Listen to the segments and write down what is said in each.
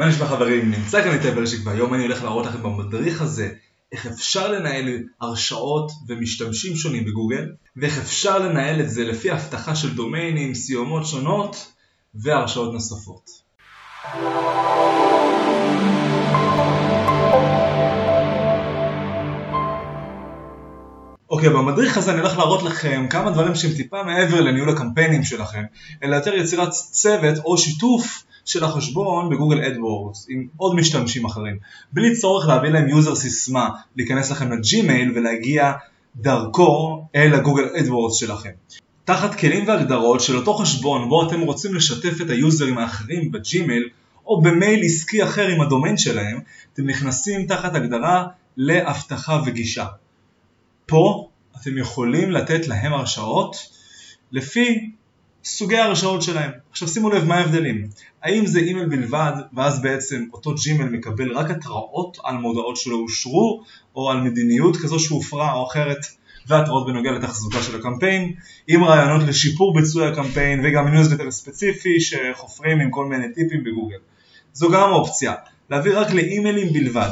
מה נשמע חברים? נמצא כאן איתי ברשיק והיום אני הולך להראות לכם במדריך הזה איך אפשר לנהל הרשאות ומשתמשים שונים בגוגל ואיך אפשר לנהל את זה לפי הבטחה של דומיינים, סיומות שונות והרשאות נוספות. אוקיי, okay, במדריך הזה אני הולך להראות לכם כמה דברים שהם טיפה מעבר לניהול הקמפיינים שלכם, אלא יותר יצירת צוות או שיתוף של החשבון ב Google AdWords עם עוד משתמשים אחרים, בלי צורך להביא להם user סיסמה, להיכנס לכם ל Gmail ולהגיע דרכו אל ה Google AdWords שלכם. תחת כלים והגדרות של אותו חשבון בו אתם רוצים לשתף את היוזרים האחרים ב Gmail או במייל עסקי אחר עם הדומיין שלהם, אתם נכנסים תחת הגדרה לאבטחה וגישה. פה אתם יכולים לתת להם הרשאות לפי סוגי ההרשאות שלהם. עכשיו שימו לב מה ההבדלים. האם זה אימייל בלבד ואז בעצם אותו Gmail מקבל רק התראות על מודעות שלא אושרו או על מדיניות כזו שהופרה או אחרת והתראות בנוגע לתחזוקה של הקמפיין עם רעיונות לשיפור ביצועי הקמפיין וגם ניוזלטר ספציפי שחופרים עם כל מיני טיפים בגוגל. זו גם אופציה, להעביר רק לאימיילים בלבד.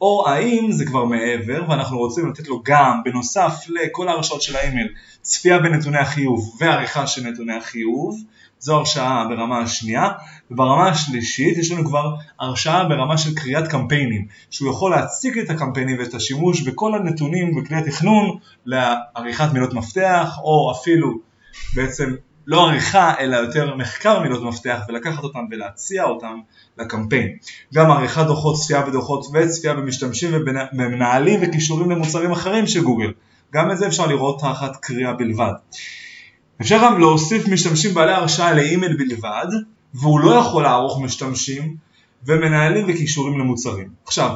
או האם זה כבר מעבר ואנחנו רוצים לתת לו גם בנוסף לכל ההרשאות של האימייל צפייה בנתוני החיוב ועריכה של נתוני החיוב זו הרשאה ברמה השנייה. וברמה השלישית יש לנו כבר הרשאה ברמה של קריאת קמפיינים שהוא יכול להציג את הקמפיינים ואת השימוש בכל הנתונים וכלי התכנון לעריכת מילות מפתח או אפילו בעצם לא עריכה אלא יותר מחקר מילות מפתח ולקחת אותם ולהציע אותם לקמפיין. גם עריכת דוחות, צפייה בדוחות וצפייה במשתמשים ובמנהלים וקישורים למוצרים אחרים של גוגל. גם את זה אפשר לראות תחת קריאה בלבד. אפשר גם להוסיף משתמשים בעלי הרשאה לאימייל בלבד והוא לא יכול לערוך משתמשים ומנהלים וקישורים למוצרים. עכשיו,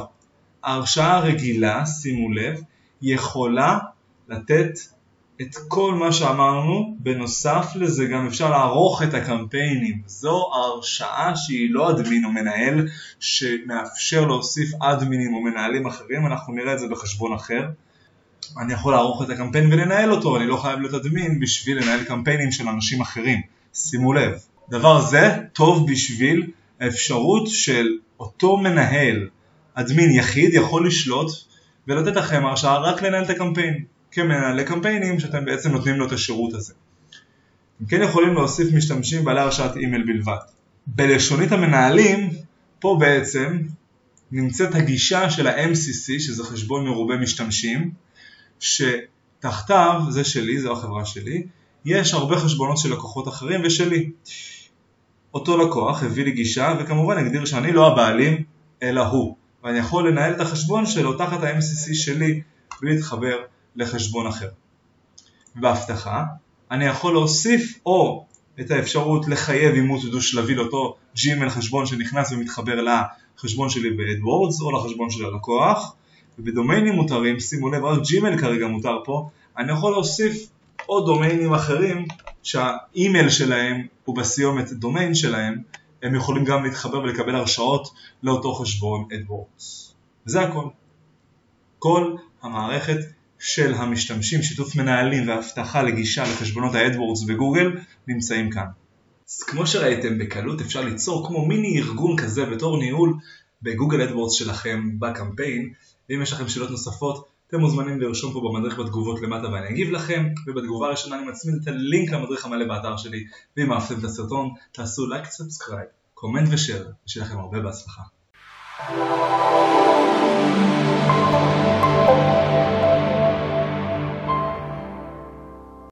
ההרשאה הרגילה, שימו לב, יכולה לתת את כל מה שאמרנו, בנוסף לזה גם אפשר לערוך את הקמפיינים. זו הרשאה שהיא לא אדמין או מנהל שמאפשר להוסיף אדמינים או מנהלים אחרים, אנחנו נראה את זה בחשבון אחר. אני יכול לערוך את הקמפיין ולנהל אותו, אני לא חייב להיות אדמין בשביל לנהל קמפיינים של אנשים אחרים. שימו לב, דבר זה טוב בשביל האפשרות של אותו מנהל, אדמין יחיד, יכול לשלוט ולתת לכם הרשאה רק לנהל את הקמפיין. כמנהלי קמפיינים שאתם בעצם נותנים לו את השירות הזה. הם כן יכולים להוסיף משתמשים בעלי הרשאת אימייל בלבד. בלשונית המנהלים, פה בעצם נמצאת הגישה של ה-MCC, שזה חשבון מרובה משתמשים, שתחתיו, זה שלי, זו החברה שלי, יש הרבה חשבונות של לקוחות אחרים ושלי. אותו לקוח הביא לי גישה וכמובן הגדיר שאני לא הבעלים אלא הוא ואני יכול לנהל את החשבון שלו תחת ה-MCC שלי בלי להתחבר לחשבון אחר. בהבטחה אני יכול להוסיף או את האפשרות לחייב אימות דו-שלבי לאותו Gmail חשבון שנכנס ומתחבר לחשבון שלי ב AdWords או לחשבון של הלקוח ובדומיינים מותרים, שימו לב רק Gmail כרגע מותר פה, אני יכול להוסיף עוד דומיינים אחרים שהאימייל שלהם הוא בסיומת דומיין שלהם, הם יכולים גם להתחבר ולקבל הרשאות לאותו חשבון AdWords. וזה הכל. כל המערכת של המשתמשים, שיתוף מנהלים ואבטחה לגישה לחשבונות ה AdWords ב Google נמצאים כאן. אז כמו שראיתם בקלות אפשר ליצור כמו מיני ארגון כזה בתור ניהול ב Google AdWords שלכם בקמפיין. ואם יש לכם שאלות נוספות אתם מוזמנים לרשום פה במדריך בתגובות למטה ואני אגיב לכם. ובתגובה הראשונה אני מצמיד את הלינק למדריך המלא באתר שלי. ואם אהבתם את הסרטון תעשו like, subscribe, comment ו share. ושיהיה לכם הרבה בהצלחה